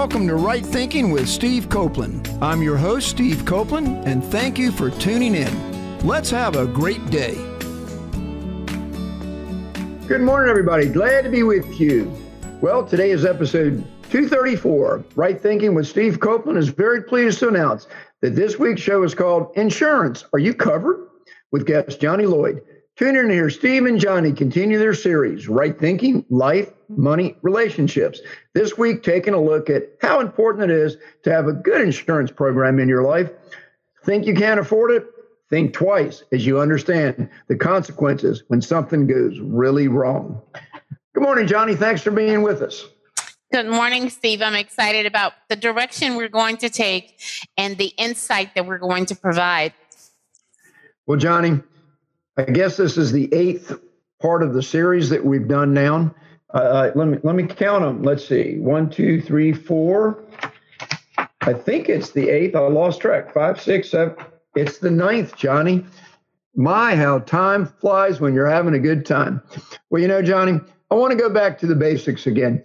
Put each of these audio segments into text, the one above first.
Welcome to Right Thinking with Steve Coplon. I'm your host, Steve Coplon, and thank you for tuning in. Let's have a great day. Good morning, everybody. Glad to be with you. Well, today is episode 234. Right Thinking with Steve Coplon is very pleased to announce that this week's show is called Insurance. Are You Covered? with guest Johnnie Lloyd. Tune in hear Steve and Johnnie continue their series, Right Thinking, Life, Money, Relationships. This week, taking a look at how important it is to have a good insurance program in your life. Think you can't afford it? Think twice as you understand the consequences when something goes really wrong. Good morning, Johnnie. Thanks for being with us. Good morning, Steve. I'm excited about the direction we're going to take and the insight that we're going to provide. Well, Johnnie, I guess this is the eighth part of the series that we've done now. Uh, uh let me let me count them. Let's see, one, two, three, four. I think it's the eighth. I lost track. Five, six, seven. It's the ninth, Johnnie. My, how time flies when you're having a good time. Well, you know, Johnnie, I want to go back to the basics again.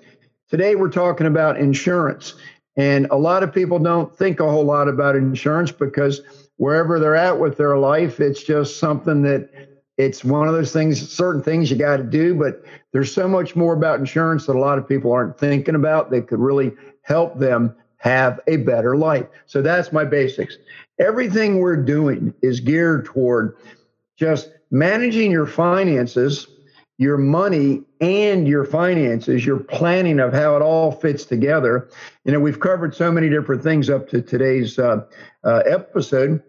Today, we're talking about insurance. And a lot of people don't think a whole lot about insurance because wherever they're at with their life, it's just something that it's one of those things, certain things you got to do. But there's so much more about insurance that a lot of people aren't thinking about that could really help them have a better life. So that's my basics everything we're doing is geared toward just managing your finances, your money, and your finances, your planning of how it all fits together. You know, we've covered so many different things up to today's uh, uh, episode,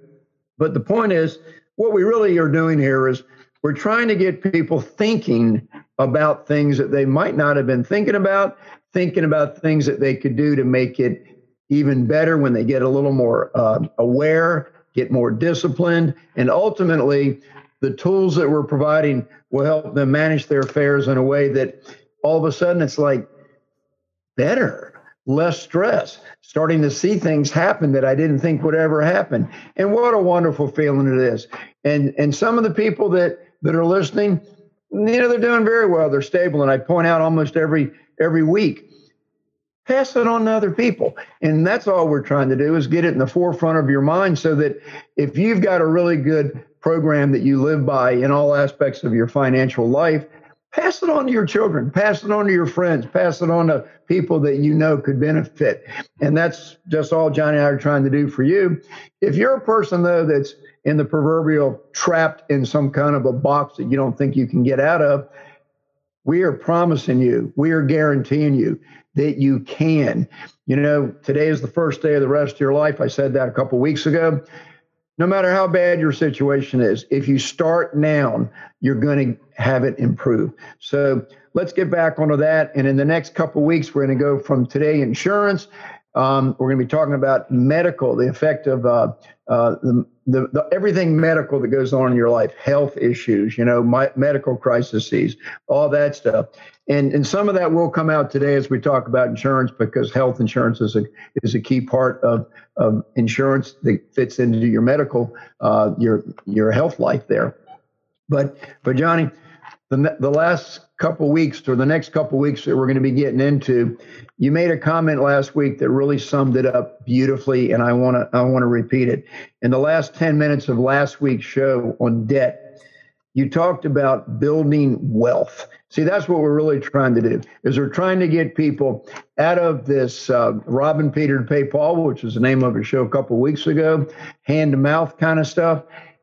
but the point is, what we really are doing here is we're trying to get people thinking about things that they might not have been thinking about, thinking about things that they could do to make it even better when they get a little more uh, aware, get more disciplined, and ultimately, the tools that we're providing will help them manage their affairs in a way that all of a sudden it's like better, less stress, starting to see things happen that I didn't think would ever happen. And what a wonderful feeling it is. And and some of the people that that are listening, you know, they're doing very well. They're stable. And I point out almost every every week pass it on to other people and that's all we're trying to do is get it in the forefront of your mind so that if you've got a really good program that you live by in all aspects of your financial life pass it on to your children pass it on to your friends pass it on to people that you know could benefit and that's just all Johnnie and i are trying to do for you if you're a person though that's in the proverbial trapped in some kind of a box that you don't think you can get out of we are promising you, we are guaranteeing you that you can. You know, today is the first day of the rest of your life. I said that a couple weeks ago. No matter how bad your situation is, if you start now, you're going to have it improve. So let's get back onto that. And in the next couple weeks, we're going to go from today insurance. Um, we're going to be talking about medical, the effect of uh, uh, the, the, the, everything medical that goes on in your life, health issues, you know, my, medical crises, all that stuff. And, and some of that will come out today as we talk about insurance because health insurance is a, is a key part of, of insurance that fits into your medical, uh, your, your health life there. But, but Johnnie, the, the last couple weeks or the next couple weeks that we're going to be getting into, you made a comment last week that really summed it up beautifully, and I want to I want to repeat it. In the last 10 minutes of last week's show on debt, you talked about building wealth. See, that's what we're really trying to do. Is we're trying to get people out of this uh, robbing Peter to pay Paul, which was the name of a show a couple weeks ago, hand to mouth kind of stuff,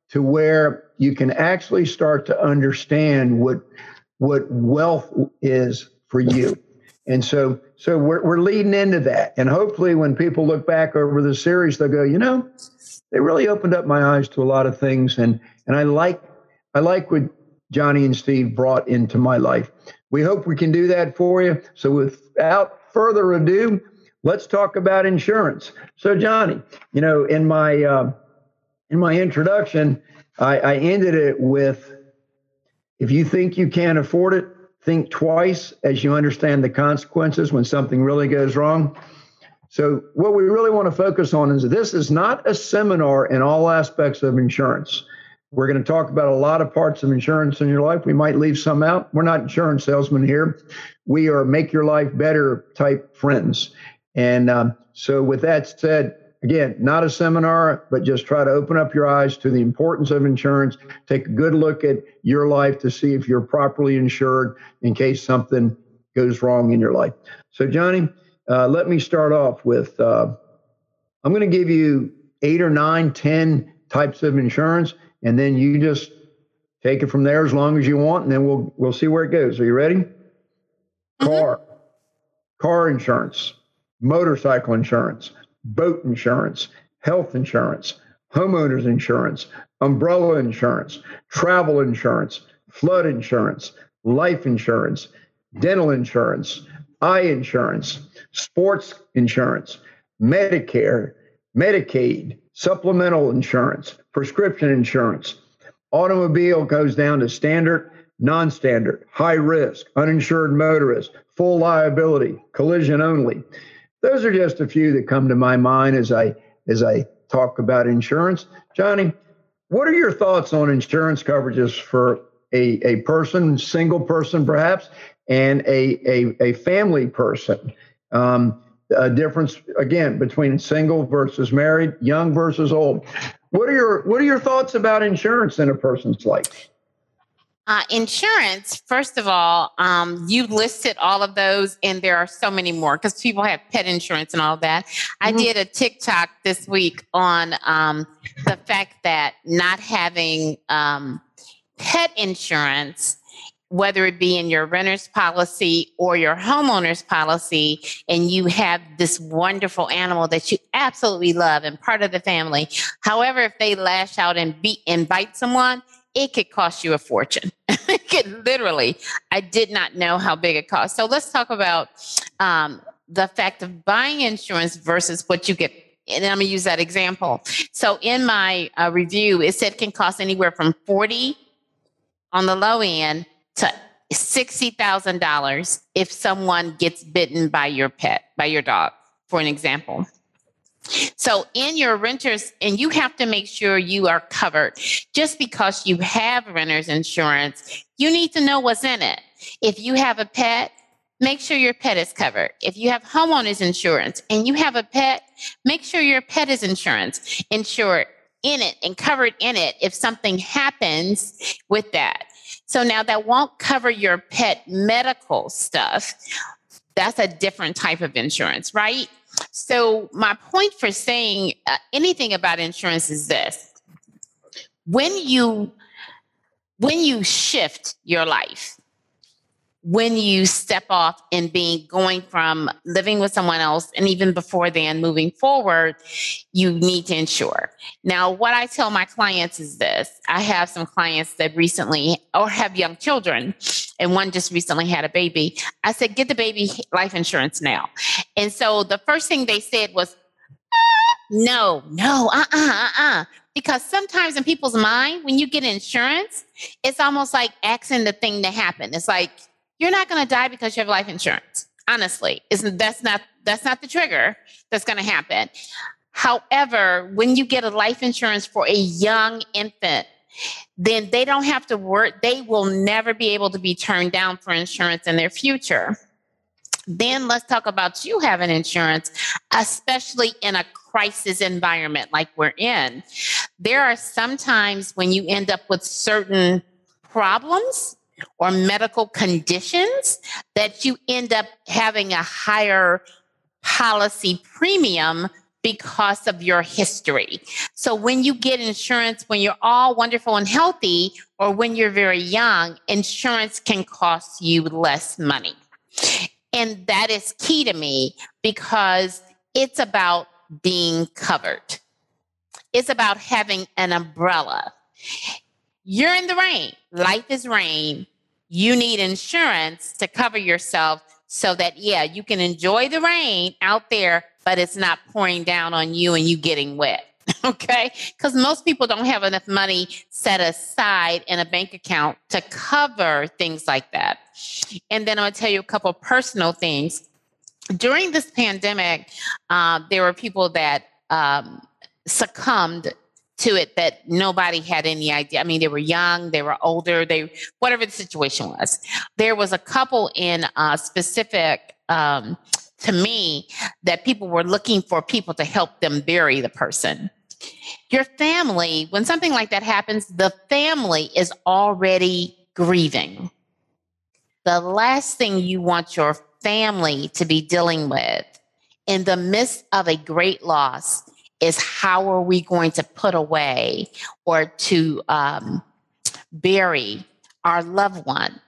to where you can actually start to understand what what wealth is for you. And so, so we're, we're leading into that. And hopefully, when people look back over the series, they'll go, you know, they really opened up my eyes to a lot of things. And, and I like, I like what Johnnie and Steve brought into my life. We hope we can do that for you. So, without further ado, let's talk about insurance. So, Johnnie, you know, in my uh, in my introduction, I, I ended it with, if you think you can't afford it, think twice as you understand the consequences when something really goes wrong. So, what we really want to focus on is this is not a seminar in all aspects of insurance. We're going to talk about a lot of parts of insurance in your life. We might leave some out. We're not insurance salesmen here. We are make your life better type friends. And um, so, with that said, again, not a seminar, but just try to open up your eyes to the importance of insurance. Take a good look at your life to see if you're properly insured in case something goes wrong in your life. So, Johnnie, uh, let me start off with uh, I'm going to give you eight or nine, ten types of insurance and then you just take it from there as long as you want, and then we'll we'll see where it goes. Are you ready? Mm-hmm. Car, car insurance, motorcycle insurance, boat insurance, health insurance, homeowners insurance, umbrella insurance, travel insurance, flood insurance, life insurance, dental insurance, eye insurance, sports insurance, Medicare, Medicaid, supplemental insurance, prescription insurance. Automobile goes down to standard, non standard, high risk, uninsured motorist, full liability, collision only. Those are just a few that come to my mind as I as I talk about insurance. Johnnie, what are your thoughts on insurance coverages for a, a person, single person perhaps, and a, a, a family person? Um, a difference again between single versus married, young versus old. What are your What are your thoughts about insurance in a person's life? Uh, insurance, first of all, um, you listed all of those, and there are so many more because people have pet insurance and all that. Mm-hmm. I did a TikTok this week on um, the fact that not having um, pet insurance whether it be in your renter's policy or your homeowner's policy, and you have this wonderful animal that you absolutely love and part of the family. However, if they lash out and beat and bite someone, it could cost you a fortune. it could literally. I did not know how big it cost. So let's talk about um, the fact of buying insurance versus what you get and I'm gonna use that example. So in my uh, review, it said it can cost anywhere from 40 on the low end to $60,000 if someone gets bitten by your pet, by your dog, for an example. So, in your renters, and you have to make sure you are covered. Just because you have renter's insurance, you need to know what's in it. If you have a pet, make sure your pet is covered. If you have homeowners insurance and you have a pet, make sure your pet is insurance insured in it and covered in it if something happens with that. So now that won't cover your pet medical stuff. That's a different type of insurance, right? So, my point for saying uh, anything about insurance is this when you when you shift your life when you step off and being going from living with someone else and even before then moving forward you need to insure. Now what i tell my clients is this. I have some clients that recently or have young children and one just recently had a baby. I said get the baby life insurance now. And so the first thing they said was uh, no no uh-uh uh-uh. Because sometimes in people's mind when you get insurance it's almost like asking the thing to happen. It's like you're not going to die because you have life insurance. Honestly, isn't that's not that's not the trigger that's going to happen. However, when you get a life insurance for a young infant, then they don't have to work. They will never be able to be turned down for insurance in their future. Then let's talk about you having insurance, especially in a crisis environment like we're in. There are some times when you end up with certain problems or medical conditions that you end up having a higher policy premium because of your history. So when you get insurance when you're all wonderful and healthy or when you're very young, insurance can cost you less money. And that is key to me because it's about being covered. It's about having an umbrella. You're in the rain. Life is rain. You need insurance to cover yourself so that, yeah, you can enjoy the rain out there, but it's not pouring down on you and you getting wet. okay? Because most people don't have enough money set aside in a bank account to cover things like that. And then I'm gonna tell you a couple personal things. During this pandemic, uh, there were people that um, succumbed to it that nobody had any idea. I mean, they were young, they were older, they whatever the situation was. There was a couple in uh, specific um, to me that people were looking for people to help them bury the person. Your family, when something like that happens, the family is already grieving. The last thing you want your family to be dealing with in the midst of a great loss is how are we going to put away or to um, bury our loved one?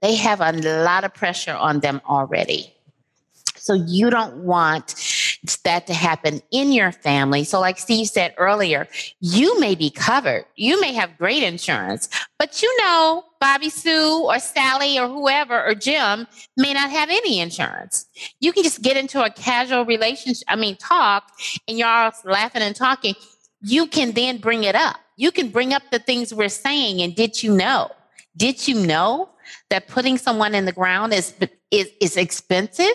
They have a lot of pressure on them already. So you don't want that to happen in your family. So, like Steve said earlier, you may be covered. You may have great insurance, but you know, Bobby Sue or Sally or whoever or Jim may not have any insurance. You can just get into a casual relationship, I mean, talk, and you're all laughing and talking. You can then bring it up. You can bring up the things we're saying. And did you know? Did you know that putting someone in the ground is, is, is expensive?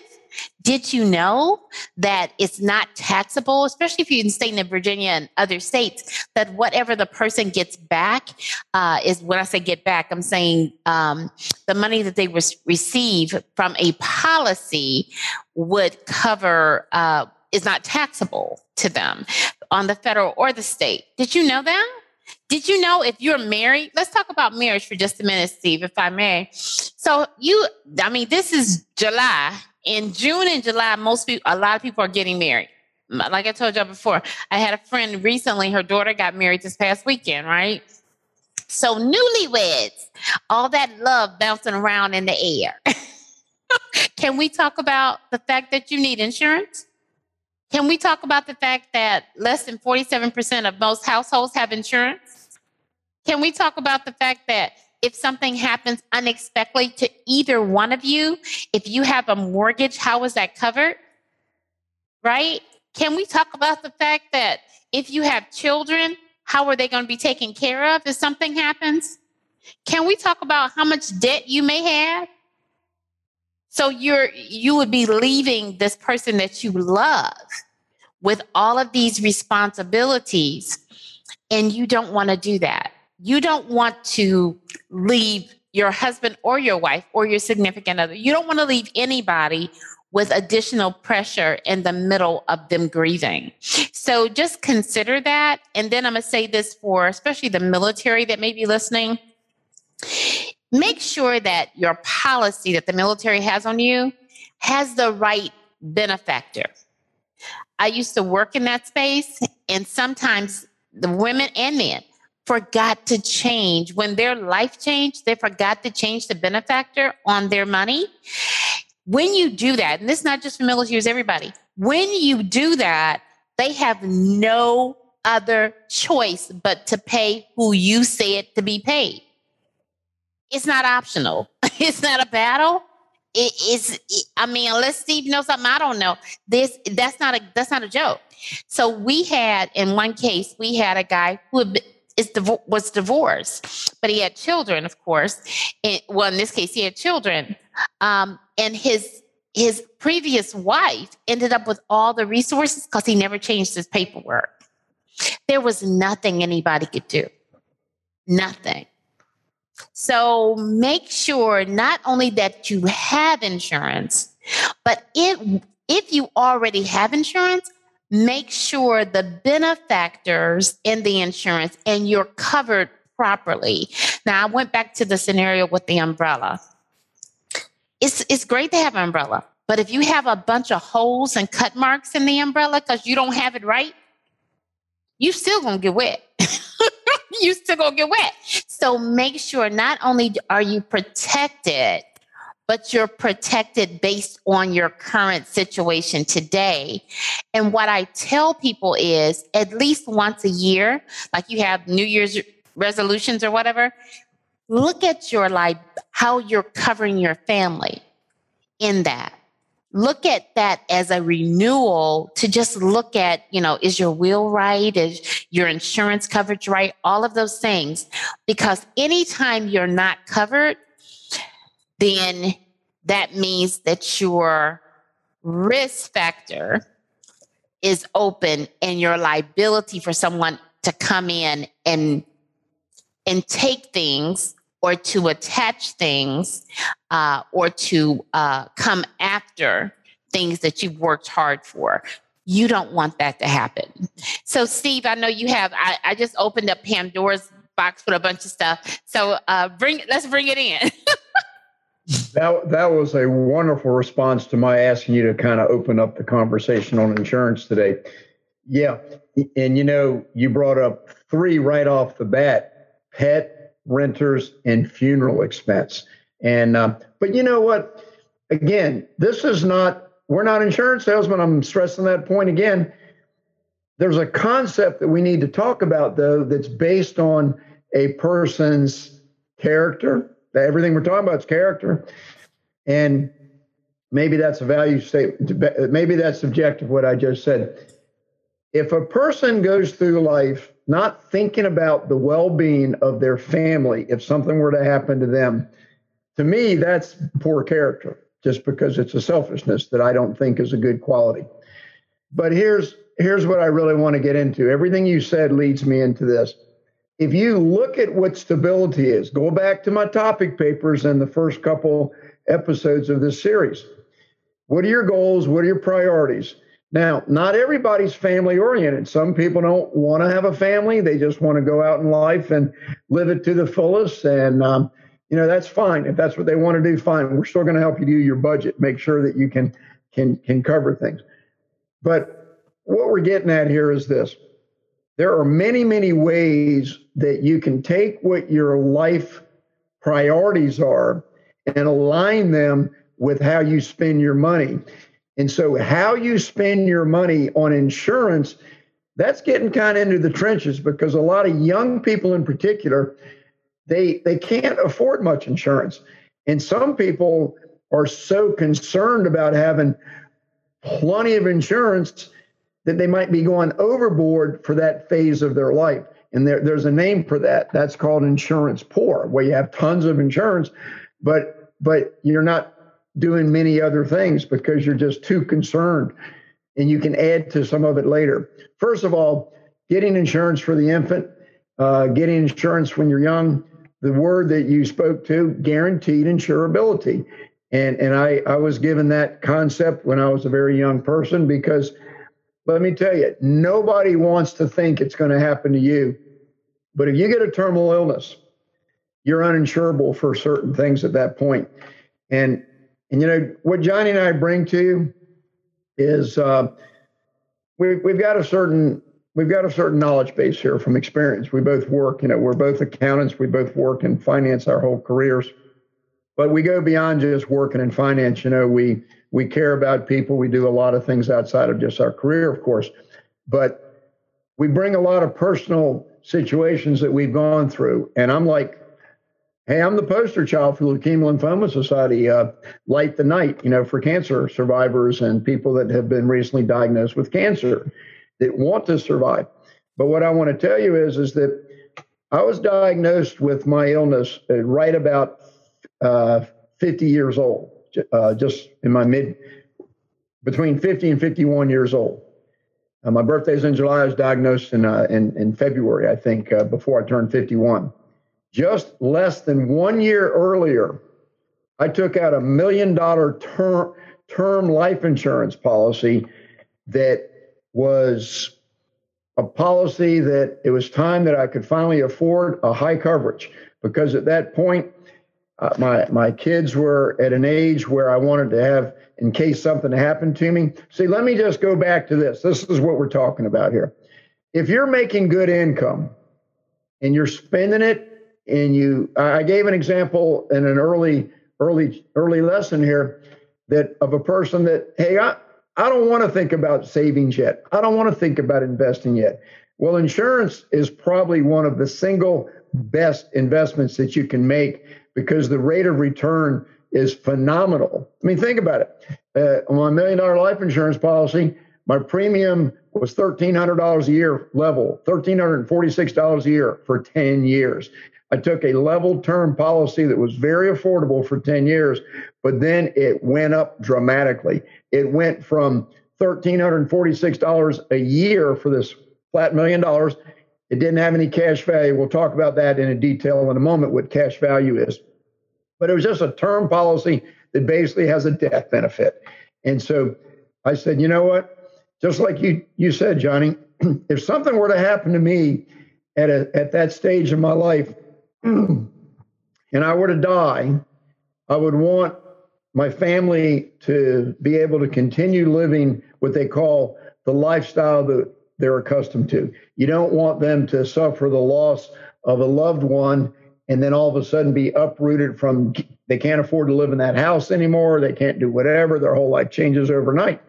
Did you know that it's not taxable, especially if you're in state of Virginia and other states, that whatever the person gets back uh, is when I say get back, I'm saying um, the money that they res- receive from a policy would cover, uh, is not taxable to them on the federal or the state. Did you know that? Did you know if you're married? Let's talk about marriage for just a minute, Steve, if I may. So, you, I mean, this is July in June and July, most people, a lot of people are getting married. Like I told y'all before, I had a friend recently, her daughter got married this past weekend, right? So, newlyweds, all that love bouncing around in the air. Can we talk about the fact that you need insurance? Can we talk about the fact that less than 47% of most households have insurance? Can we talk about the fact that if something happens unexpectedly to either one of you, if you have a mortgage, how is that covered? Right? Can we talk about the fact that if you have children, how are they going to be taken care of if something happens? Can we talk about how much debt you may have? So you're you would be leaving this person that you love with all of these responsibilities and you don't want to do that you don't want to leave your husband or your wife or your significant other. You don't want to leave anybody with additional pressure in the middle of them grieving. So just consider that. And then I'm going to say this for especially the military that may be listening. Make sure that your policy that the military has on you has the right benefactor. I used to work in that space, and sometimes the women and men forgot to change. When their life changed, they forgot to change the benefactor on their money. When you do that, and this is not just for militaries, everybody, when you do that, they have no other choice but to pay who you say it to be paid. It's not optional. It's not a battle. It is. I mean, unless Steve knows something I don't know, this that's not a that's not a joke. So we had in one case we had a guy who had been, is was divorced, but he had children, of course. And, well, in this case, he had children, um, and his his previous wife ended up with all the resources because he never changed his paperwork. There was nothing anybody could do, nothing. So make sure not only that you have insurance, but if if you already have insurance, make sure the benefactors in the insurance and you're covered properly. Now, I went back to the scenario with the umbrella. It's, it's great to have an umbrella, but if you have a bunch of holes and cut marks in the umbrella because you don't have it right, you still gonna get wet. you still gonna get wet. So make sure not only are you protected but you're protected based on your current situation today. And what I tell people is at least once a year, like you have New Year's resolutions or whatever, look at your life, how you're covering your family in that. look at that as a renewal to just look at, you know, is your will right? Is your insurance coverage right? All of those things. Because anytime you're not covered, then that means that your risk factor is open and your liability for someone to come in and and take things or to attach things uh, or to uh, come after things that you've worked hard for. You don't want that to happen. So, Steve, I know you have. I, I just opened up Pandora's box with a bunch of stuff. So, uh, bring let's bring it in. that that was a wonderful response to my asking you to kind of open up the conversation on insurance today. Yeah, and you know, you brought up three right off the bat: pet, renters, and funeral expense. And uh, but you know what? Again, this is not. We're not insurance salesmen. I'm stressing that point again. There's a concept that we need to talk about, though, that's based on a person's character. Everything we're talking about is character, and maybe that's a value statement. Maybe that's subjective. What I just said. If a person goes through life not thinking about the well being of their family if something were to happen to them, to me, that's poor character, just because it's a selfishness that I don't think is a good quality. But here's here's what I really want to get into. Everything you said leads me into this. If you look at what stability is, go back to my topic papers and the first couple episodes of this series. What are your goals? What are your priorities? Now, not everybody's family oriented. Some people don't want to have a family. They just want to go out in life and live it to the fullest. And, um, you know, that's fine. If that's what they want to do, fine. We're still going to help you do your budget, make sure that you can, can, can cover things. But what we're getting at here is this. There are many, many ways that you can take what your life priorities are and align them with how you spend your money. And so, how you spend your money on insurance, that's getting kind of into the trenches because a lot of young people, in particular, they they can't afford much insurance, and some people are so concerned about having plenty of insurance that they might be going overboard for that phase of their life. And there, there's a name for that. That's called insurance poor, where you have tons of insurance, but but you're not doing many other things because you're just too concerned. And you can add to some of it later. First of all, getting insurance for the infant, uh, getting insurance when you're young, the word that you spoke to, guaranteed insurability. And, and I, I was given that concept when I was a very young person because let me tell you, nobody wants to think it's going to happen to you. But if you get a terminal illness, you're uninsurable for certain things at that point. And and you know what Johnnie and I bring to you is uh, we, we've got a certain we've got a certain knowledge base here from experience. We both work, you know, we're both accountants. We both work in finance our whole careers, but we go beyond just working in finance. You know, we we care about people. We do a lot of things outside of just our career, of course, but we bring a lot of personal situations that we've gone through. And I'm like Hey, I'm the poster child for Leukemia Lymphoma Society. Uh, Light the Night, you know, for cancer survivors and people that have been recently diagnosed with cancer that want to survive. But what I want to tell you is, is that I was diagnosed with my illness right about uh, 50 years old, uh, just in my mid, between 50 and 51 years old. Uh, my birthday's in July. I was diagnosed in uh, in, in February, I think, uh, before I turned 51 just less than one year earlier, I took out a million dollar term term life insurance policy that was a policy that it was time that I could finally afford a high coverage because at that point uh, my my kids were at an age where I wanted to have in case something happened to me. See, let me just go back to this. This is what we're talking about here. If you're making good income and you're spending it and you i gave an example in an early early early lesson here that of a person that hey i i don't want to think about savings yet i don't want to think about investing yet well insurance is probably one of the single best investments that you can make because the rate of return is phenomenal. I mean, think about it. Uh, on my million dollar life insurance policy, my premium was $1,300 a year level, $1,346 a year for 10 years. I took a level term policy that was very affordable for 10 years, but then it went up dramatically. It went from $1,346 a year for this flat million dollars. It didn't have any cash value. We'll talk about that in detail in a moment, what cash value is. But it was just a term policy that basically has a death benefit. And so I said, you know what? Just like you you said, Johnnie, if something were to happen to me at a, at that stage in my life, and I were to die, I would want my family to be able to continue living what they call the lifestyle that they're accustomed to. You don't want them to suffer the loss of a loved one and then all of a sudden be uprooted from they can't afford to live in that house anymore, they can't do whatever, their whole life changes overnight.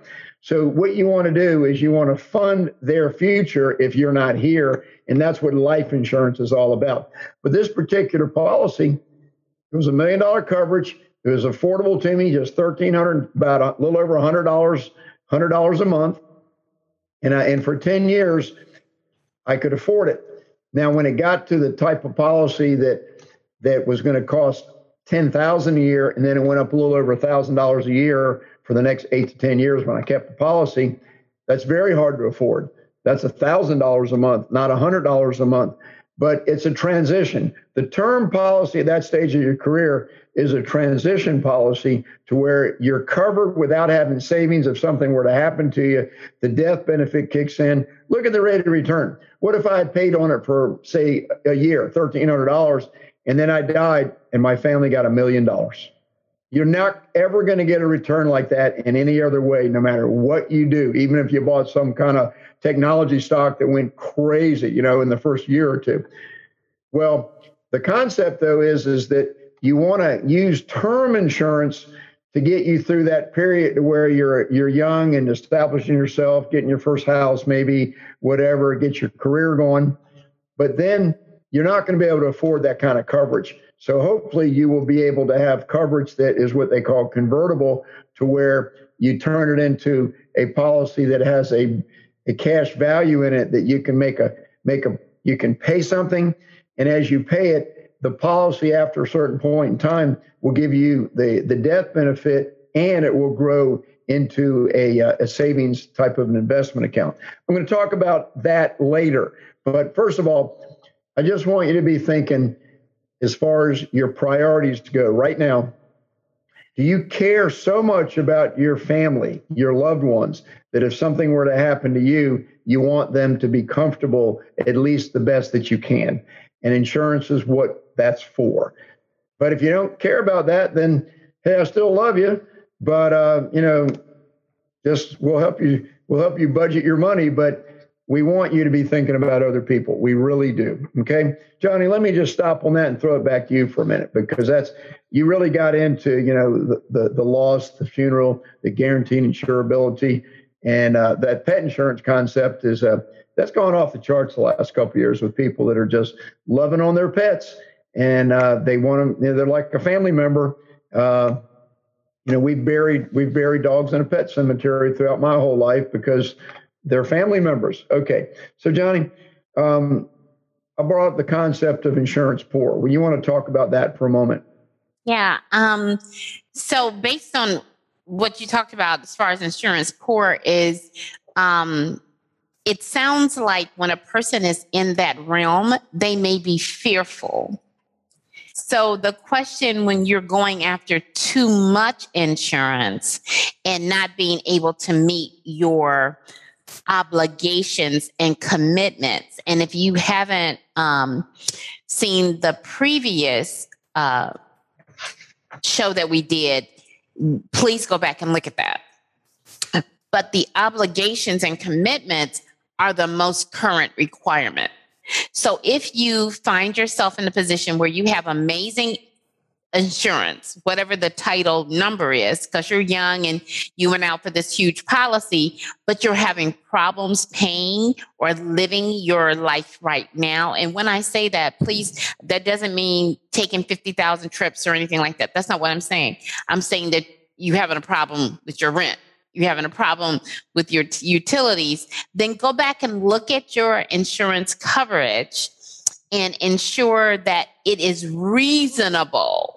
So what you want to do is you want to fund their future if you're not here, and that's what life insurance is all about. But this particular policy, it was a million dollar coverage. It was affordable to me, just thirteen hundred, about a little over hundred dollars, hundred dollars a month, and I, and for ten years, I could afford it. Now, when it got to the type of policy that that was going to cost ten thousand a year, and then it went up a little over a thousand dollars a year for the next eight to 10 years when I kept the policy, that's very hard to afford. That's $1,000 a month, not $100 a month. But it's a transition. The term policy at that stage of your career is a transition policy to where you're covered without having savings if something were to happen to you. The death benefit kicks in. Look at the rate of return. What if I had paid on it for, say, a year, $1,300, and then I died and my family got a million dollars? You're not ever going to get a return like that in any other way, no matter what you do, even if you bought some kind of technology stock that went crazy, you know, in the first year or two. Well, the concept though is is that you want to use term insurance to get you through that period to where you're you're young and establishing yourself, getting your first house, maybe whatever, get your career going. But then you're not going to be able to afford that kind of coverage. So hopefully you will be able to have coverage that is what they call convertible to where you turn it into a policy that has a, a cash value in it that you can make a make a you can pay something and as you pay it the policy after a certain point in time will give you the the death benefit and it will grow into a, uh, a savings type of an investment account. I'm going to talk about that later. But first of all, I just want you to be thinking as far as your priorities go. Right now do you care so much about your family your loved ones that if something were to happen to you you want them to be comfortable at least the best that you can? And insurance is what that's for. But if you don't care about that then hey i still love you but uh, you know just we'll help you we'll help you budget your money but we want you to be thinking about other people. We really do. Okay. Johnnie, let me just stop on that and throw it back to you for a minute because that's, you really got into, you know, the, the, the loss, the funeral, the guaranteed insurability. And uh, that pet insurance concept is, uh, that's gone off the charts the last couple years with people that are just loving on their pets and uh, they want them, you know, they're like a family member. Uh, you know, we've buried, we've buried dogs in a pet cemetery throughout my whole life because they're family members. Okay. So, Johnnie, um, I brought up the concept of insurance poor. Well, you want to talk about that for a moment? Yeah. Um, so, based on what you talked about as far as insurance poor is, um, it sounds like when a person is in that realm, they may be fearful. So, the question when you're going after too much insurance and not being able to meet your obligations and commitments. And if you haven't um, seen the previous uh, show that we did, please go back and look at that. But the obligations and commitments are the most current requirement. So if you find yourself in a position where you have amazing insurance, whatever the title number is, because you're young and you went out for this huge policy, but you're having problems paying or living your life right now. And when I say that, please, that doesn't mean taking 50,000 trips or anything like that. That's not what I'm saying. I'm saying that you're having a problem with your rent you're having a problem with your t- utilities, then go back and look at your insurance coverage and ensure that it is reasonable.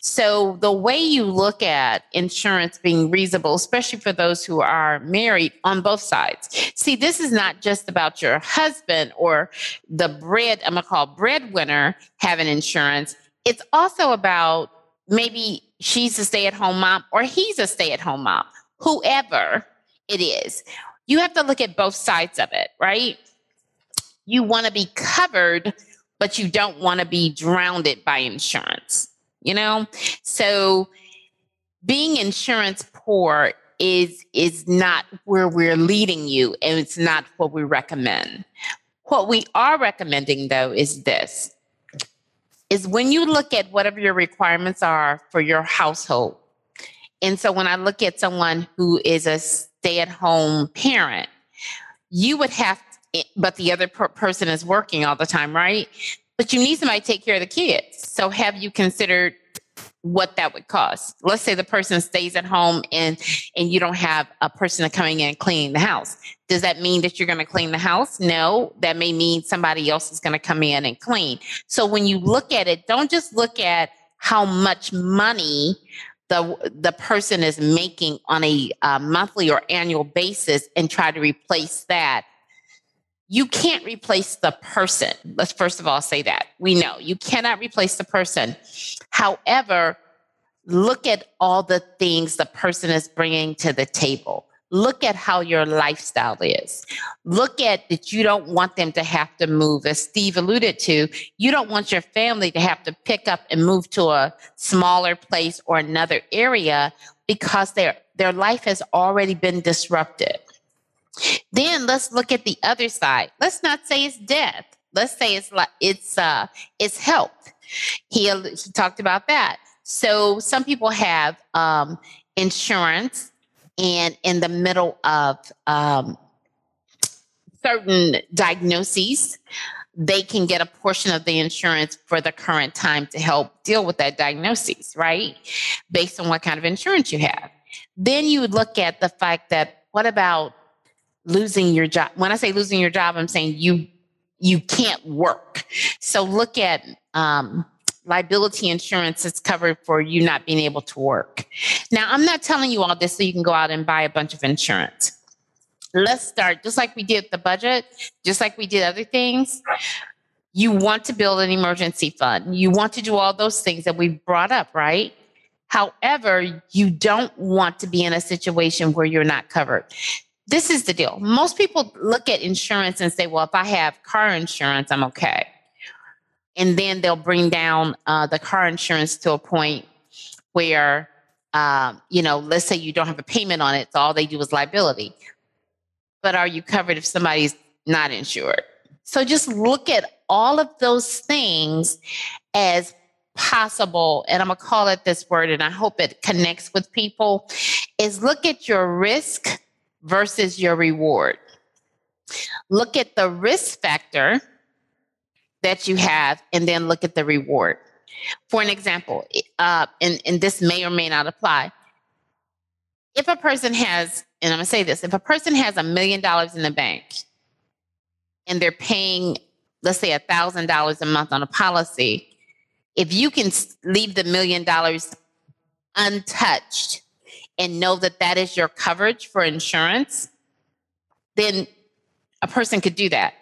So, the way you look at insurance being reasonable, especially for those who are married on both sides. See, this is not just about your husband or the bread, I'm gonna call breadwinner having insurance. It's also about maybe she's a stay at home mom or he's a stay at home mom, whoever it is. You have to look at both sides of it, right? You want to be covered, but you don't want to be drowned by insurance, you know? So being insurance poor is is not where we're leading you and it's not what we recommend. What we are recommending though is this is when you look at whatever your requirements are for your household. And so when I look at someone who is a stay-at-home parent, you would have but the other per- person is working all the time, right? But you need somebody to take care of the kids. So have you considered what that would cost? Let's say the person stays at home and and you don't have a person coming in and cleaning the house. Does that mean that you're going to clean the house? No, that may mean somebody else is going to come in and clean. So when you look at it, don't just look at how much money the the person is making on a uh, monthly or annual basis and try to replace that you can't replace the person. Let's first of all say that. We know you cannot replace the person. However, look at all the things the person is bringing to the table. Look at how your lifestyle is. Look at that you don't want them to have to move. As Steve alluded to, you don't want your family to have to pick up and move to a smaller place or another area because their, their life has already been disrupted. Then let's look at the other side. Let's not say it's death. Let's say it's like it's uh it's health. He he talked about that. So some people have um, insurance, and in the middle of um, certain diagnoses, they can get a portion of the insurance for the current time to help deal with that diagnosis, right? Based on what kind of insurance you have. Then you would look at the fact that what about losing your job. When I say losing your job, I'm saying you you can't work. So look at um, liability insurance that's covered for you not being able to work. Now, I'm not telling you all this so you can go out and buy a bunch of insurance. Let's start just like we did the budget, just like we did other things. You want to build an emergency fund. You want to do all those things that we brought up, right? However, you don't want to be in a situation where you're not covered this is the deal. Most people look at insurance and say, well, if I have car insurance, I'm okay. And then they'll bring down uh, the car insurance to a point where, um, you know, let's say you don't have a payment on it, so all they do is liability. But are you covered if somebody's not insured? So just look at all of those things as possible, and I'm gonna call it this word, and I hope it connects with people, is look at your risk versus your reward. Look at the risk factor that you have and then look at the reward. For an example, uh, and, and this may or may not apply. If a person has, and I'm gonna say this, if a person has a million dollars in the bank and they're paying, let's say, a thousand dollars a month on a policy, if you can leave the million dollars untouched and know that that is your coverage for insurance, then a person could do that.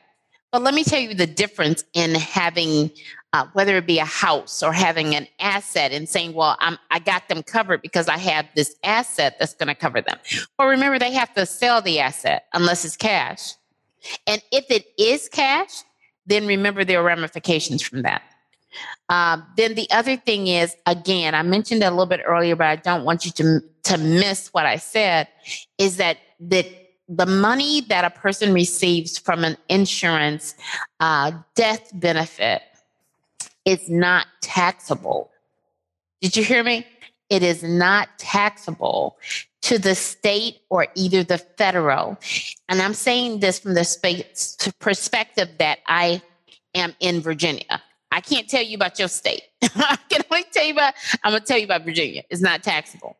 But let me tell you the difference in having, uh, whether it be a house or having an asset and saying, well, I'm, I got them covered because I have this asset that's going to cover them. Well, remember, they have to sell the asset unless it's cash. And if it is cash, then remember there are ramifications from that. Um, then the other thing is, again, I mentioned it a little bit earlier, but I don't want you to to miss what I said. Is that that the money that a person receives from an insurance uh, death benefit is not taxable. Did you hear me? It is not taxable to the state or either the federal. And I'm saying this from the space perspective that I am in Virginia. I can't tell you about your state. I can only tell you about, I'm going to tell you about Virginia. It's not taxable.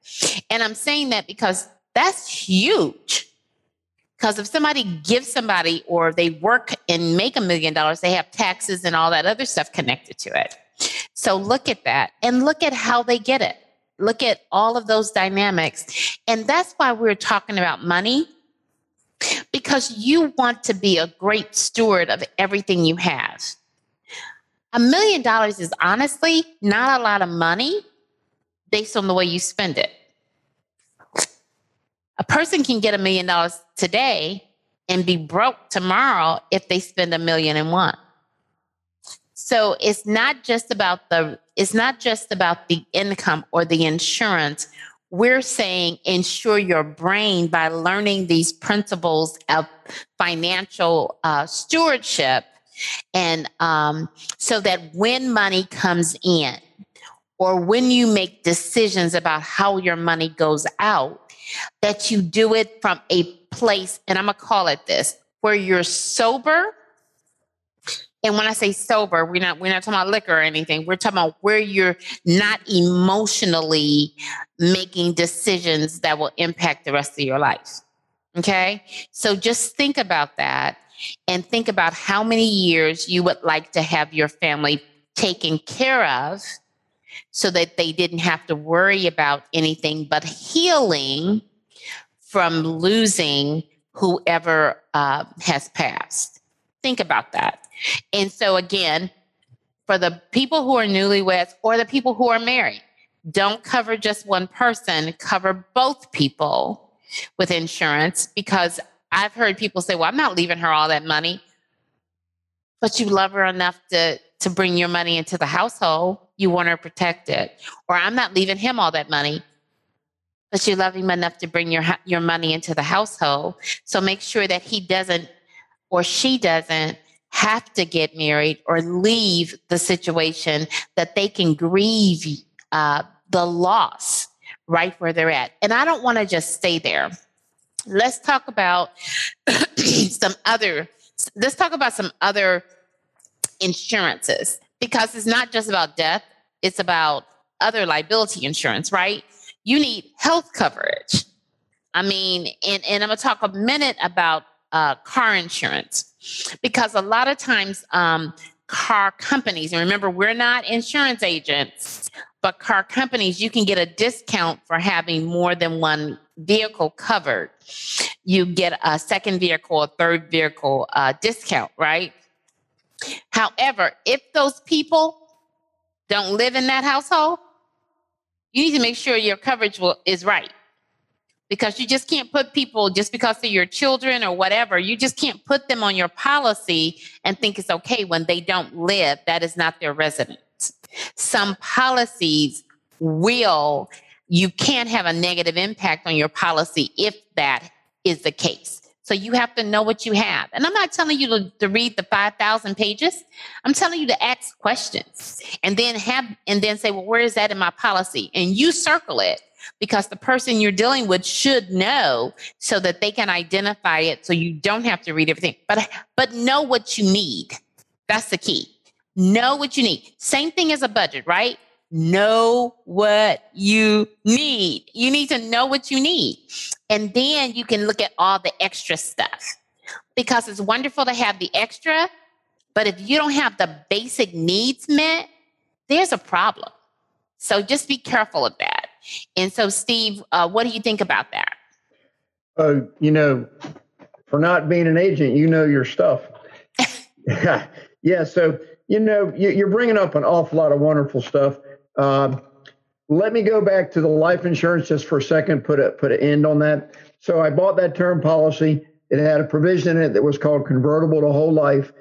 And I'm saying that because that's huge. Because if somebody gives somebody or they work and make a million dollars, they have taxes and all that other stuff connected to it. So look at that and look at how they get it. Look at all of those dynamics. And that's why we're talking about money because you want to be a great steward of everything you have. A million dollars is honestly not a lot of money based on the way you spend it. A person can get a million dollars today and be broke tomorrow if they spend a million and one. So it's not just about the it's not just about the income or the insurance. We're saying ensure your brain by learning these principles of financial uh, stewardship, and um, so that when money comes in, or when you make decisions about how your money goes out, that you do it from a place, and I'm gonna call it this, where you're sober and when I say sober, we're not we're not talking about liquor or anything. We're talking about where you're not emotionally making decisions that will impact the rest of your life. Okay? So just think about that and think about how many years you would like to have your family taken care of so that they didn't have to worry about anything but healing from losing whoever uh, has passed. Think about that. And so, again, for the people who are newlyweds or the people who are married, don't cover just one person, cover both people with insurance because I've heard people say, Well, I'm not leaving her all that money. But you love her enough to, to bring your money into the household. You want her protected. Or I'm not leaving him all that money but you love him enough to bring your your money into the household. So make sure that he doesn't or she doesn't have to get married or leave the situation that they can grieve uh, the loss right where they're at. And I don't want to just stay there. Let's talk about some other. Let's talk about some other insurances because it's not just about death. It's about other liability insurance, right? You need health coverage. I mean, and, and I'm going to talk a minute about uh, car insurance because a lot of times um, car companies and remember we're not insurance agents but car companies you can get a discount for having more than one vehicle covered you get a second vehicle a third vehicle uh, discount right? However if those people don't live in that household you need to make sure your coverage will, is right. Because you just can't put people just because they're your children or whatever you just can't put them on your policy and think it's okay when they don't live that is not their residence. Some policies will you can't have a negative impact on your policy if that is the case. So you have to know what you have. And i'm not telling you to, to read the 5000 pages. I'm telling you to ask questions and then have and then say well where is that in my policy? And you circle it because the person you're dealing with should know so that they can identify it so you don't have to read everything. But but know what you need. That's the key. Know what you need. Same thing as a budget right know what you need you need to know what you need and then you can look at all the extra stuff because it's wonderful to have the extra but if you don't have the basic needs met there's a problem so just be careful of that and so, Steve, uh, what do you think about that? Uh, you know, for not being an agent, you know your stuff. yeah. So, you know, you, are bringing up an awful lot of wonderful stuff. Um, let me go back to the life insurance just for a second. Put a put an end on that. So I bought that term policy. It had a provision in it that was called convertible to whole life.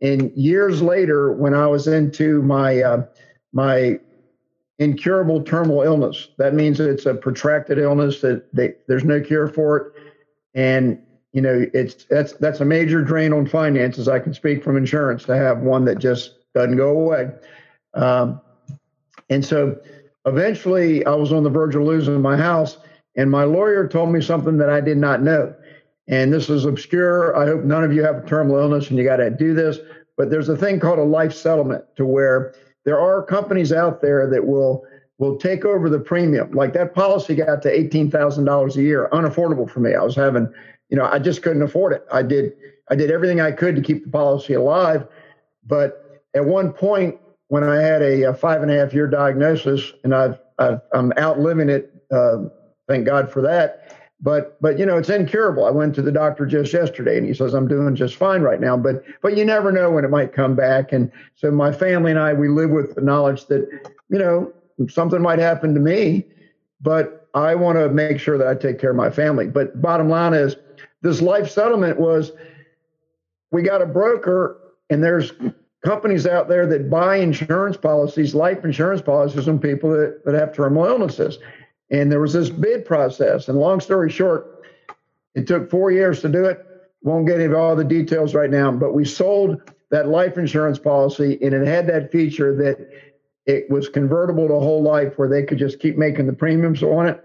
And years later, when I was into my uh, my incurable terminal illness. That means it's a protracted illness that they, there's no cure for it, and you know it's that's that's a major drain on finances. I can speak from insurance to have one that just doesn't go away, um, and so eventually I was on the verge of losing my house, and my lawyer told me something that I did not know. And this is obscure. I hope none of you have a terminal illness and you got to do this. But there's a thing called a life settlement to where there are companies out there that will will take over the premium. Like that policy got to eighteen thousand dollars a year, unaffordable for me. I was having, you know, I just couldn't afford it. I did I did everything I could to keep the policy alive, but at one point when I had a, a five and a half year diagnosis, and I've, i am outliving it. Uh, thank God for that. But but you know it's incurable. I went to the doctor just yesterday, and he says I'm doing just fine right now. But but you never know when it might come back. And so my family and I we live with the knowledge that you know something might happen to me, but I want to make sure that I take care of my family. But bottom line is this life settlement was we got a broker and there's companies out there that buy insurance policies, life insurance policies on people that, that have terminal illnesses. And there was this bid process. And long story short, it took four years to do it. Won't get into all the details right now, but we sold that life insurance policy and it had that feature that it was convertible to whole life where they could just keep making the premiums on it.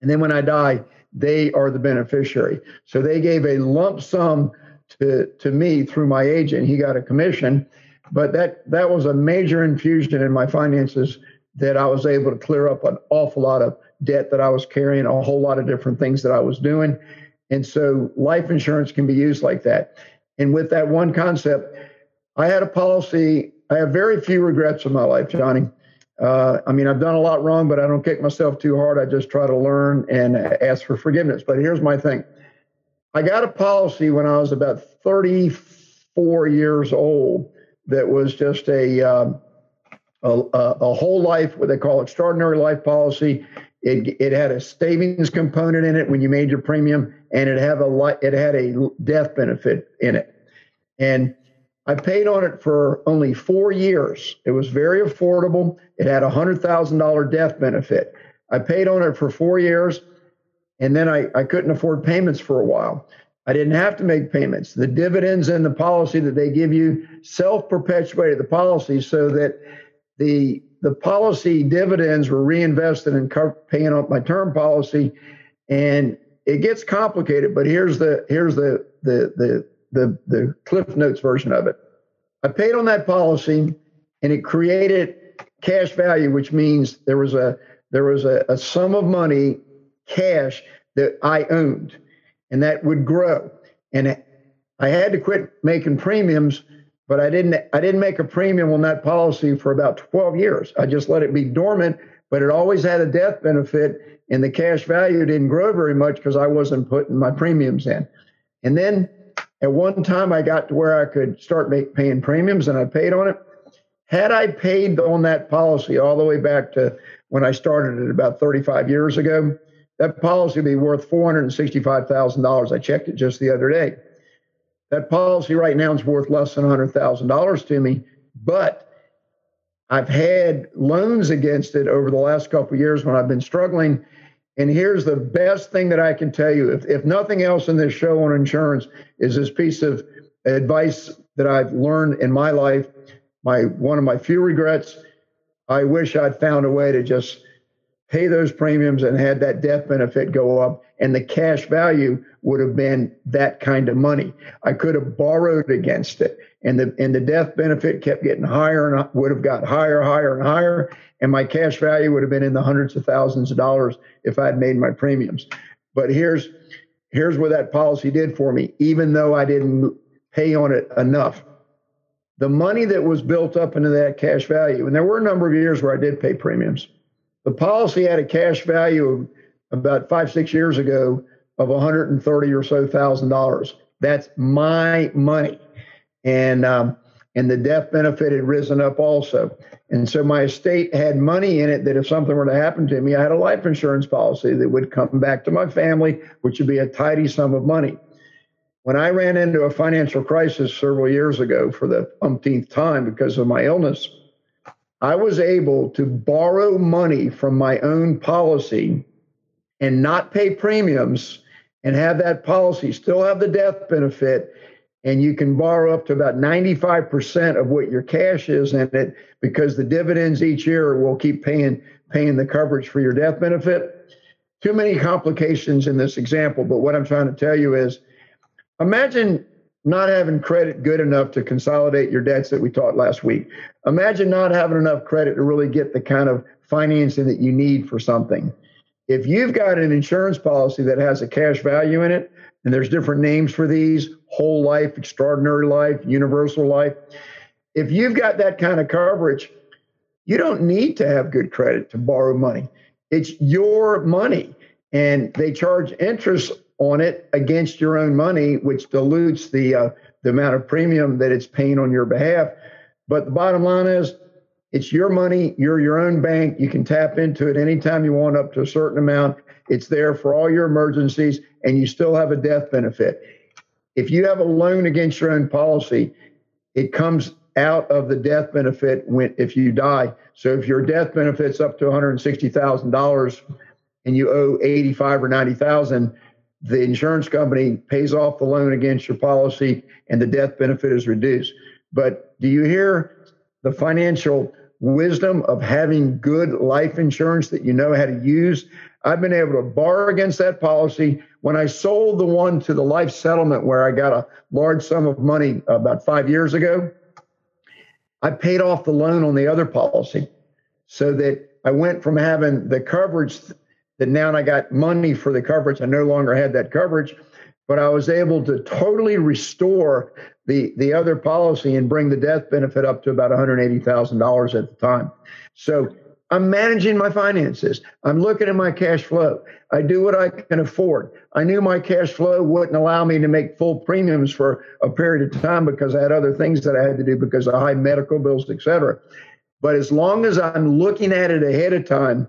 And then when I die, they are the beneficiary. So they gave a lump sum to, to me through my agent. He got a commission, but that that was a major infusion in my finances that I was able to clear up an awful lot of debt that I was carrying, a whole lot of different things that I was doing. And so life insurance can be used like that. And with that one concept, I had a policy. I have very few regrets in my life, Johnnie. Uh, I mean, I've done a lot wrong, but I don't kick myself too hard. I just try to learn and ask for forgiveness. But here's my thing I got a policy when I was about 34 years old that was just a, um, a, a, whole life, what they call extraordinary life policy. It, it had a savings component in it when you made your premium, and it had a it had a death benefit in it. And I paid on it for only four years. It was very affordable. It had a hundred thousand dollar death benefit. I paid on it for four years. And then I, I couldn't afford payments for a while. I didn't have to make payments. The dividends in the policy that they give you self perpetuated the policy so that the the policy dividends were reinvested in paying off my term policy. And it gets complicated, but here's the here's the the the the, the Cliff Notes version of it. I paid on that policy and it created cash value, which means there was a there was a, a sum of money cash that I owned, and that would grow. And I had to quit making premiums, but I didn't. I didn't make a premium on that policy for about 12 years. I just let it be dormant, but it always had a death benefit, and the cash value didn't grow very much because I wasn't putting my premiums in. And then at one time, I got to where I could start make, paying premiums, and I paid on it. Had I paid on that policy all the way back to when I started it about 35 years ago, that policy would be worth $465,000. I checked it just the other day. That policy right now is worth less than $100,000 to me, but I've had loans against it over the last couple years when I've been struggling. And here's the best thing that I can tell you if, if nothing else in this show on insurance is this piece of advice that I've learned in my life. My one of my few regrets. I wish I'd found a way to just pay those premiums and had that death benefit go up and the cash value would have been that kind of money. I could have borrowed against it and the and the death benefit kept getting higher and would have got higher higher and higher and my cash value would have been in the hundreds of thousands of dollars if i'd made my premiums. But here's here's what that policy did for me. Even though i didn't pay on it enough the money that was built up into that cash value and there were a number of years where i did pay premiums the policy had a cash value about five, six years ago of 130 or so thousand dollars. That's my money. And um, and the death benefit had risen up also. And so my estate had money in it that if something were to happen to me, I had a life insurance policy that would come back to my family, which would be a tidy sum of money. When I ran into a financial crisis several years ago for the umpteenth time because of my illness, I was able to borrow money from my own policy and not pay premiums and have that policy still have the death benefit. And you can borrow up to about 95% of what your cash is in it because the dividends each year will keep paying paying the coverage for your death benefit. Too many complications in this example, but what I'm trying to tell you is imagine not having credit good enough to consolidate your debts that we taught last week. Imagine not having enough credit to really get the kind of financing that you need for something. If you've got an insurance policy that has a cash value in it, and there's different names for these whole life, extraordinary life, universal life. If you've got that kind of coverage, you don't need to have good credit to borrow money. It's your money, and they charge interest on it against your own money, which dilutes the uh, the amount of premium that it's paying on your behalf. But the bottom line is, it's your money. You're your own bank. You can tap into it anytime you want, up to a certain amount. It's there for all your emergencies, and you still have a death benefit. If you have a loan against your own policy, it comes out of the death benefit when if you die. So if your death benefit's up to $160,000 and you owe 85 or 90,000, the insurance company pays off the loan against your policy and the death benefit is reduced. But do you hear the financial wisdom of having good life insurance that you know how to use? I've been able to borrow against that policy. When I sold the one to the life settlement where I got a large sum of money about five years ago, I paid off the loan on the other policy so that I went from having the coverage that now I got money for the coverage. I no longer had that coverage, but I was able to totally restore the, the other policy and bring the death benefit up to about $180,000 at the time. So I'm managing my finances. I'm looking at my cash flow. I do what I can afford. I knew my cash flow wouldn't allow me to make full premiums for a period of time because I had other things that I had to do because of high medical bills, et cetera. But as long as I'm looking at it ahead of time,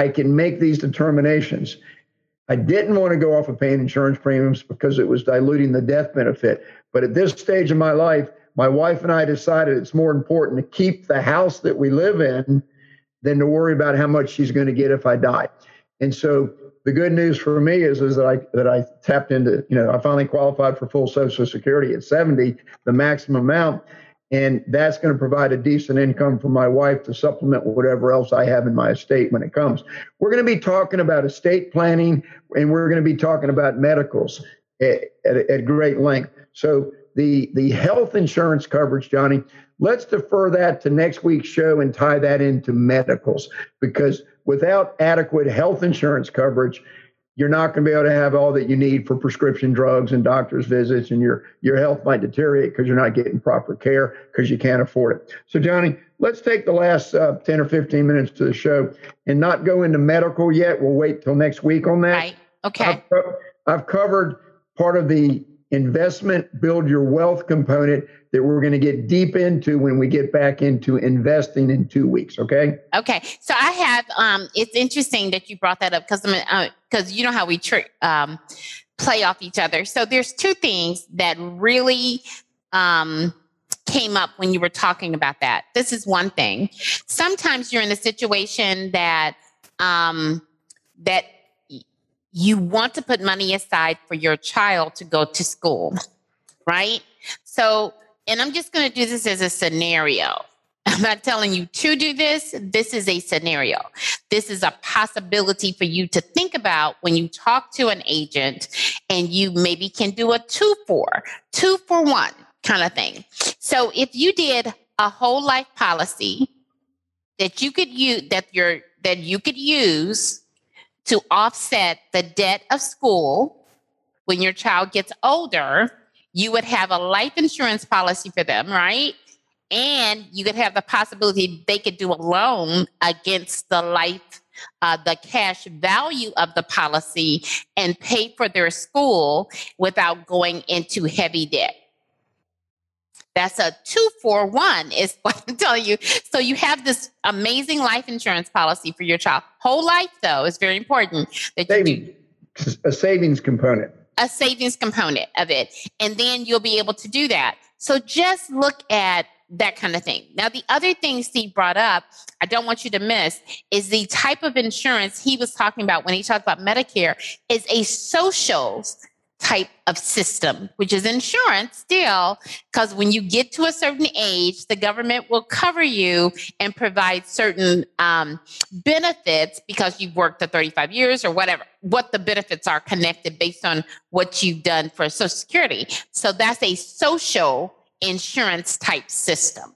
I can make these determinations. I didn't want to go off of paying insurance premiums because it was diluting the death benefit. But at this stage of my life, my wife and I decided it's more important to keep the house that we live in than to worry about how much she's going to get if I die. And so the good news for me is, is that I that I tapped into, you know, I finally qualified for full Social Security at 70, the maximum amount. And that's going to provide a decent income for my wife to supplement whatever else I have in my estate when it comes. We're going to be talking about estate planning and we're going to be talking about medicals at, at, at great length. So the the health insurance coverage, Johnnie, let's defer that to next week's show and tie that into medicals because without adequate health insurance coverage, you're not going to be able to have all that you need for prescription drugs and doctor's visits, and your your health might deteriorate because you're not getting proper care because you can't afford it. So, Johnnie, let's take the last uh, 10 or 15 minutes to the show and not go into medical yet. We'll wait till next week on that. Right. Okay. I've, I've covered part of the investment build your wealth component that we're going to get deep into when we get back into investing in two weeks okay? Okay so i have um it's interesting that you brought that up because I'm because uh, you know how we trick um play off each other. So there's two things that really um came up when you were talking about that. This is one thing. Sometimes you're in a situation that um that you want to put money aside for your child to go to school, right? So, and I'm just going to do this as a scenario. I'm not telling you to do this. This is a scenario. This is a possibility for you to think about when you talk to an agent and you maybe can do a two for, two for one kind of thing. So if you did a whole life policy that you could use that your that you could use to offset the debt of school when your child gets older, you would have a life insurance policy for them, right? And you could have the possibility they could do a loan against the life, uh, the cash value of the policy and pay for their school without going into heavy debt. That's a two for one, is what I'm telling you. So you have this amazing life insurance policy for your child. Whole life, though, is very important that savings, you do. A savings component. A savings component of it. And then you'll be able to do that. So just look at that kind of thing. Now, the other thing Steve brought up, I don't want you to miss, is the type of insurance he was talking about when he talked about Medicare is a social type of system, which is insurance still, because when you get to a certain age, the government will cover you and provide certain um, benefits because you've worked the 35 years or whatever, what the benefits are connected based on what you've done for Social Security. So that's a social insurance type system.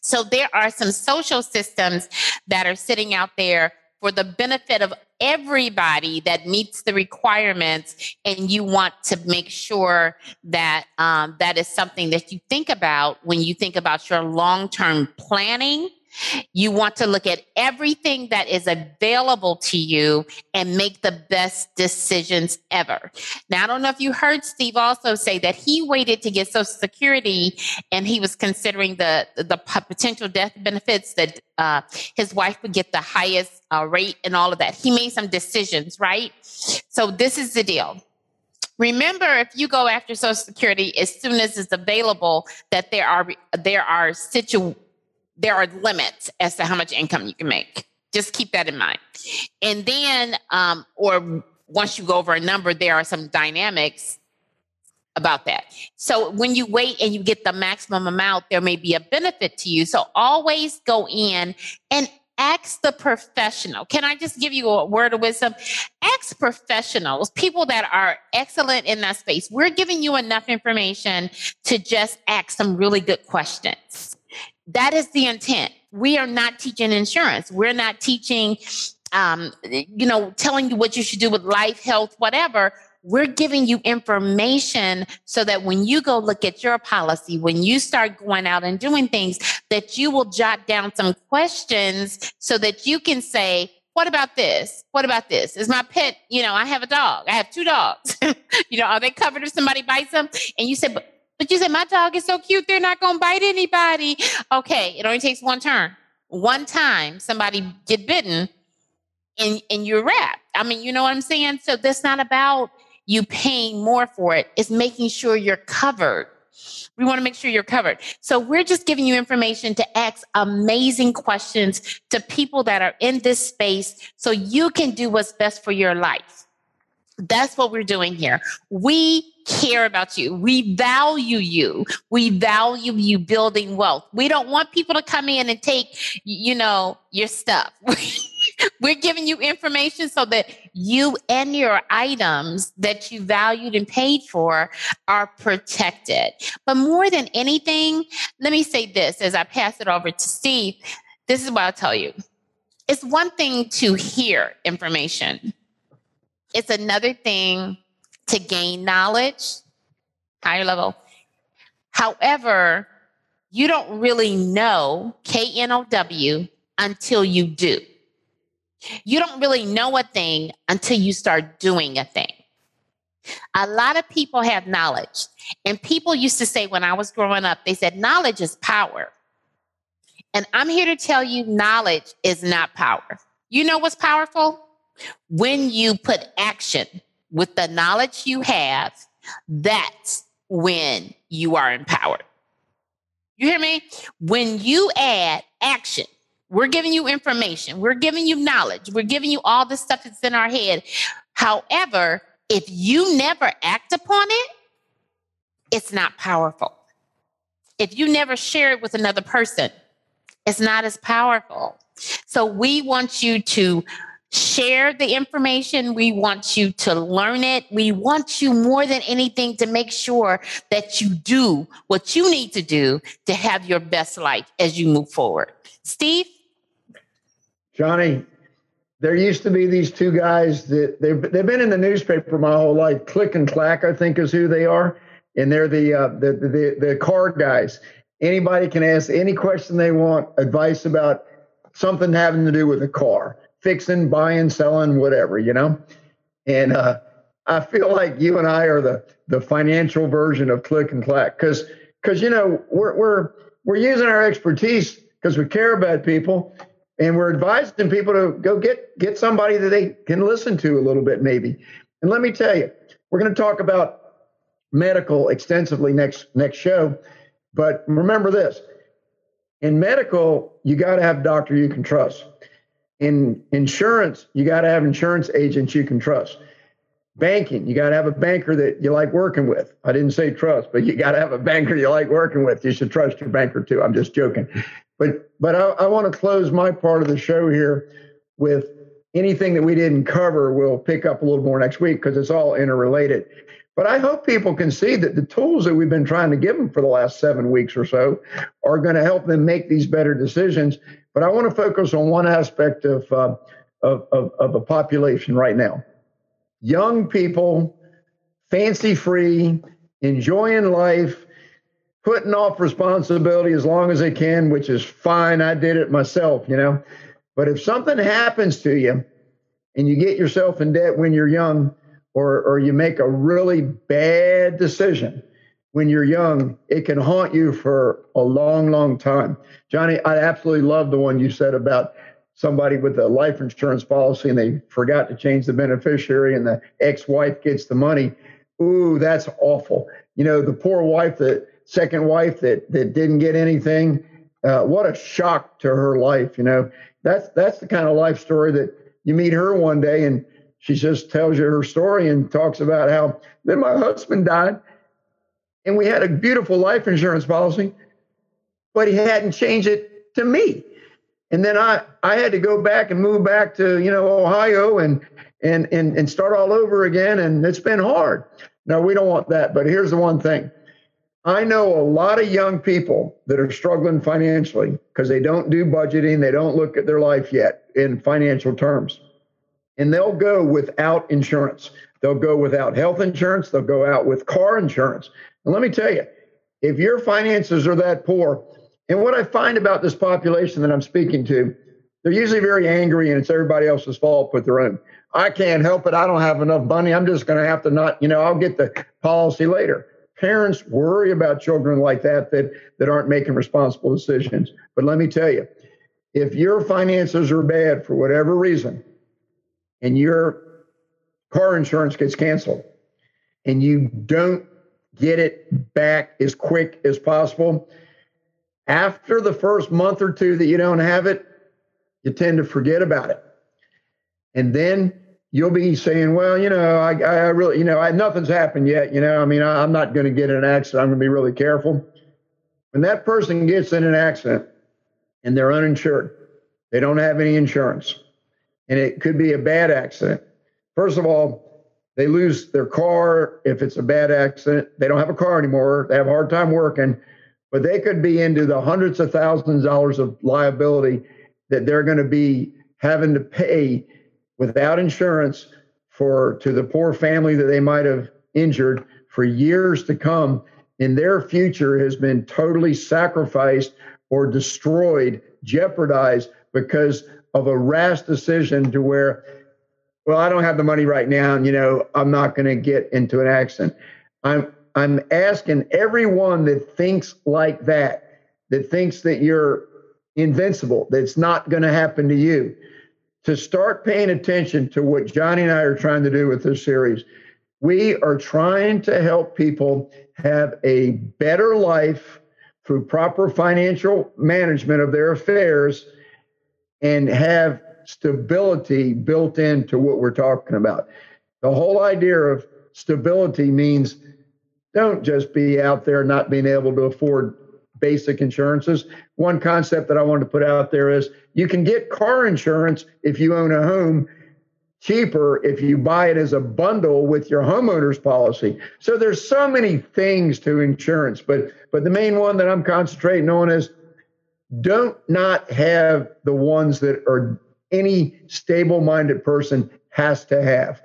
So there are some social systems that are sitting out there for the benefit of everybody that meets the requirements and you want to make sure that um, that is something that you think about when you think about your long-term planning you want to look at everything that is available to you and make the best decisions ever. Now, I don't know if you heard Steve also say that he waited to get Social Security and he was considering the, the potential death benefits that uh, his wife would get the highest uh, rate and all of that. He made some decisions, right? So, this is the deal. Remember, if you go after Social Security as soon as it's available, that there are there are situations there are limits as to how much income you can make. Just keep that in mind. And then, um, or once you go over a number, there are some dynamics about that. So when you wait and you get the maximum amount, there may be a benefit to you. So always go in and ask the professional. Can I just give you a word of wisdom? Ask professionals, people that are excellent in that space. We're giving you enough information to just ask some really good questions. That is the intent. We are not teaching insurance. We're not teaching, um, you know, telling you what you should do with life, health, whatever. We're giving you information so that when you go look at your policy, when you start going out and doing things, that you will jot down some questions so that you can say, what about this? What about this? Is my pet, you know, I have a dog. I have two dogs. you know, are they covered if somebody bites them? And you said, but but you said, my dog is so cute, they're not to bite anybody. Okay, it only takes one turn. One time somebody get bitten and, and you're wrapped. I mean, you know what I'm saying? So that's not about you paying more for it. It's making sure you're covered. We want to make sure you're covered. So we're just giving you information to ask amazing questions to people that are in this space so you can do what's best for your life. That's what we're doing here. We care about you. We value you. We value you building wealth. We don't want people to come in and take, you know, your stuff. We're giving you information so that you and your items that you valued and paid for are protected. But more than anything, let me say this as I pass it over to Steve. This is what I'll tell you. It's one thing to hear information. It's another thing to gain knowledge, higher level. However, you don't really know K N O W until you do. You don't really know a thing until you start doing a thing. A lot of people have knowledge. And people used to say when I was growing up, they said, knowledge is power. And I'm here to tell you, knowledge is not power. You know what's powerful? When you put action with the knowledge you have, that's when you are empowered. You hear me? When you add action, we're giving you information, we're giving you knowledge, we're giving you all the stuff that's in our head. However, if you never act upon it, it's not powerful. If you never share it with another person, it's not as powerful. So we want you to share the information. We want you to learn it. We want you more than anything to make sure that you do what you need to do to have your best life as you move forward. Steve? Johnnie, there used to be these two guys that they've, they've been in the newspaper my whole life. Click and Clack, I think, is who they are. And they're the, uh, the, the, the car guys. Anybody can ask any question they want, advice about something having to do with a car fixing, buying, selling, whatever, you know? And uh, I feel like you and I are the the financial version of click and clack because because you know we're we're we're using our expertise because we care about people and we're advising people to go get get somebody that they can listen to a little bit maybe. And let me tell you, we're going to talk about medical extensively next next show. But remember this: in medical, you got to have a doctor you can trust in insurance, you got to have insurance agents you can trust. banking. You got to have a banker that you like working with. I didn't say trust, but you got to have a banker you like working with. You should trust your banker too. I'm just joking. But but I, I want to close my part of the show here with anything that we didn't cover. We'll pick up a little more next week because it's all interrelated. But I hope people can see that the tools that we've been trying to give them for the last seven weeks or so are going to help them make these better decisions. But I want to focus on one aspect of, uh, of, of, of a population right now young people, fancy free, enjoying life, putting off responsibility as long as they can, which is fine. I did it myself, you know. But if something happens to you and you get yourself in debt when you're young, or, or you make a really bad decision when you're young, it can haunt you for a long, long time. Johnnie, I absolutely love the one you said about somebody with a life insurance policy and they forgot to change the beneficiary and the ex-wife gets the money. Ooh, that's awful. You know, the poor wife the second wife that that didn't get anything. Uh, what a shock to her life. You know, that's that's the kind of life story that you meet her one day and she just tells you her story and talks about how then my husband died and we had a beautiful life insurance policy, but he hadn't changed it to me. And then I, I had to go back and move back to, you know, Ohio and, and, and, and start all over again. And it's been hard. No, we don't want that. But here's the one thing. I know a lot of young people that are struggling financially because they don't do budgeting. They don't look at their life yet in financial terms. And they'll go without insurance. They'll go without health insurance. They'll go out with car insurance. And let me tell you, if your finances are that poor, and what I find about this population that I'm speaking to, they're usually very angry and it's everybody else's fault but their own. I can't help it. I don't have enough money. I'm just going to have to not, you know, I'll get the policy later. Parents worry about children like that that that aren't making responsible decisions. But let me tell you, if your finances are bad for whatever reason and your car insurance gets canceled and you don't get it back as quick as possible, after the first month or two that you don't have it, you tend to forget about it. And then you'll be saying, well, you know, I, I really, you know, I, nothing's happened yet. You know, I mean, I, I'm not going to get in an accident. I'm going to be really careful. When that person gets in an accident and they're uninsured, they don't have any insurance, and it could be a bad accident. First of all, they lose their car if it's a bad accident. They don't have a car anymore. They have a hard time working but they could be into the hundreds of thousands of dollars of liability that they're going to be having to pay without insurance for to the poor family that they might have injured for years to come and their future has been totally sacrificed or destroyed jeopardized because of a rash decision to where well i don't have the money right now and you know i'm not going to get into an accident i'm I'm asking everyone that thinks like that, that thinks that you're invincible, that's not going to happen to you, to start paying attention to what Johnnie and I are trying to do with this series. We are trying to help people have a better life through proper financial management of their affairs and have stability built into what we're talking about. The whole idea of stability means don't just be out there not being able to afford basic insurances. One concept that I wanted to put out there is you can get car insurance if you own a home cheaper if you buy it as a bundle with your homeowner's policy. So there's so many things to insurance, but but the main one that I'm concentrating on is don't not have the ones that are any stable-minded person has to have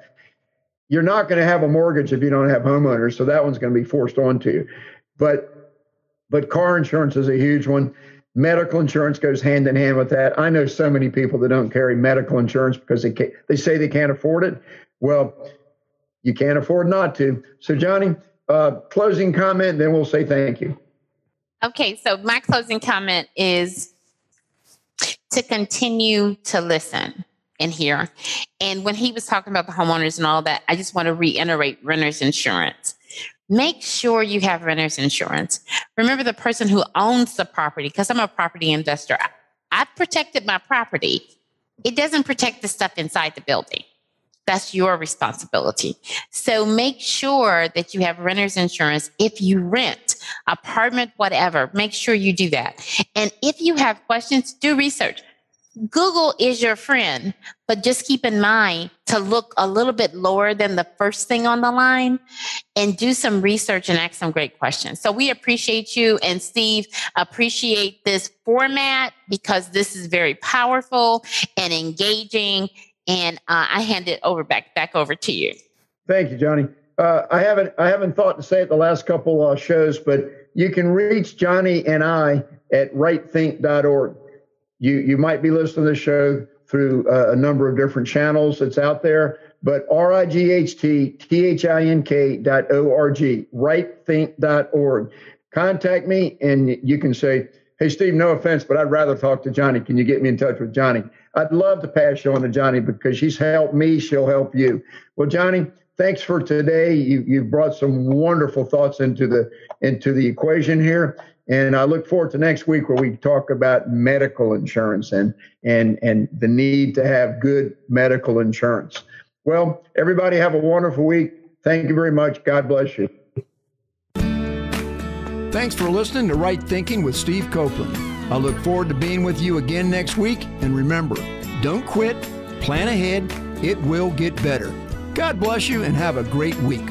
you're not going to have a mortgage if you don't have homeowners. So that one's going to be forced onto you. But but car insurance is a huge one. Medical insurance goes hand in hand with that. I know so many people that don't carry medical insurance because they can't, they say they can't afford it. Well, you can't afford not to. So Johnnie, uh, closing comment, then we'll say thank you. Okay, so my closing comment is to continue to listen and hear. And when he was talking about the homeowners and all that, I just want to reiterate renter's insurance. Make sure you have renter's insurance. Remember the person who owns the property, because I'm a property investor. I've protected my property. It doesn't protect the stuff inside the building. that's your responsibility. So make sure that you have renter's insurance. If you rent, apartment, whatever, make sure you do that. And if you have questions, do research. Google is your friend, but just keep in mind to look a little bit lower than the first thing on the line and do some research and ask some great questions. So we appreciate you and Steve appreciate this format because this is very powerful and engaging. And uh, I hand it over back back over to you. Thank you, Johnnie. Uh, I haven't I haven't thought to say it the last couple uh, shows, but you can reach Johnnie and I at rightthink.org. You you might be listening to the show through uh, a number of different channels that's out there, but R I G H T T H I N K dot O R G, rightthink.org. Contact me and you can say, Hey, Steve, no offense, but I'd rather talk to Johnnie. Can you get me in touch with Johnnie? I'd love to pass you on to Johnnie because she's helped me, she'll help you. Well, Johnnie, thanks for today. You, you've brought some wonderful thoughts into the into the equation here. And I look forward to next week where we talk about medical insurance and and and the need to have good medical insurance. Well, everybody have a wonderful week. Thank you very much. God bless you. Thanks for listening to Right Thinking with Steve Coplon. I look forward to being with you again next week. And remember, don't quit, plan ahead, it will get better. God bless you and have a great week.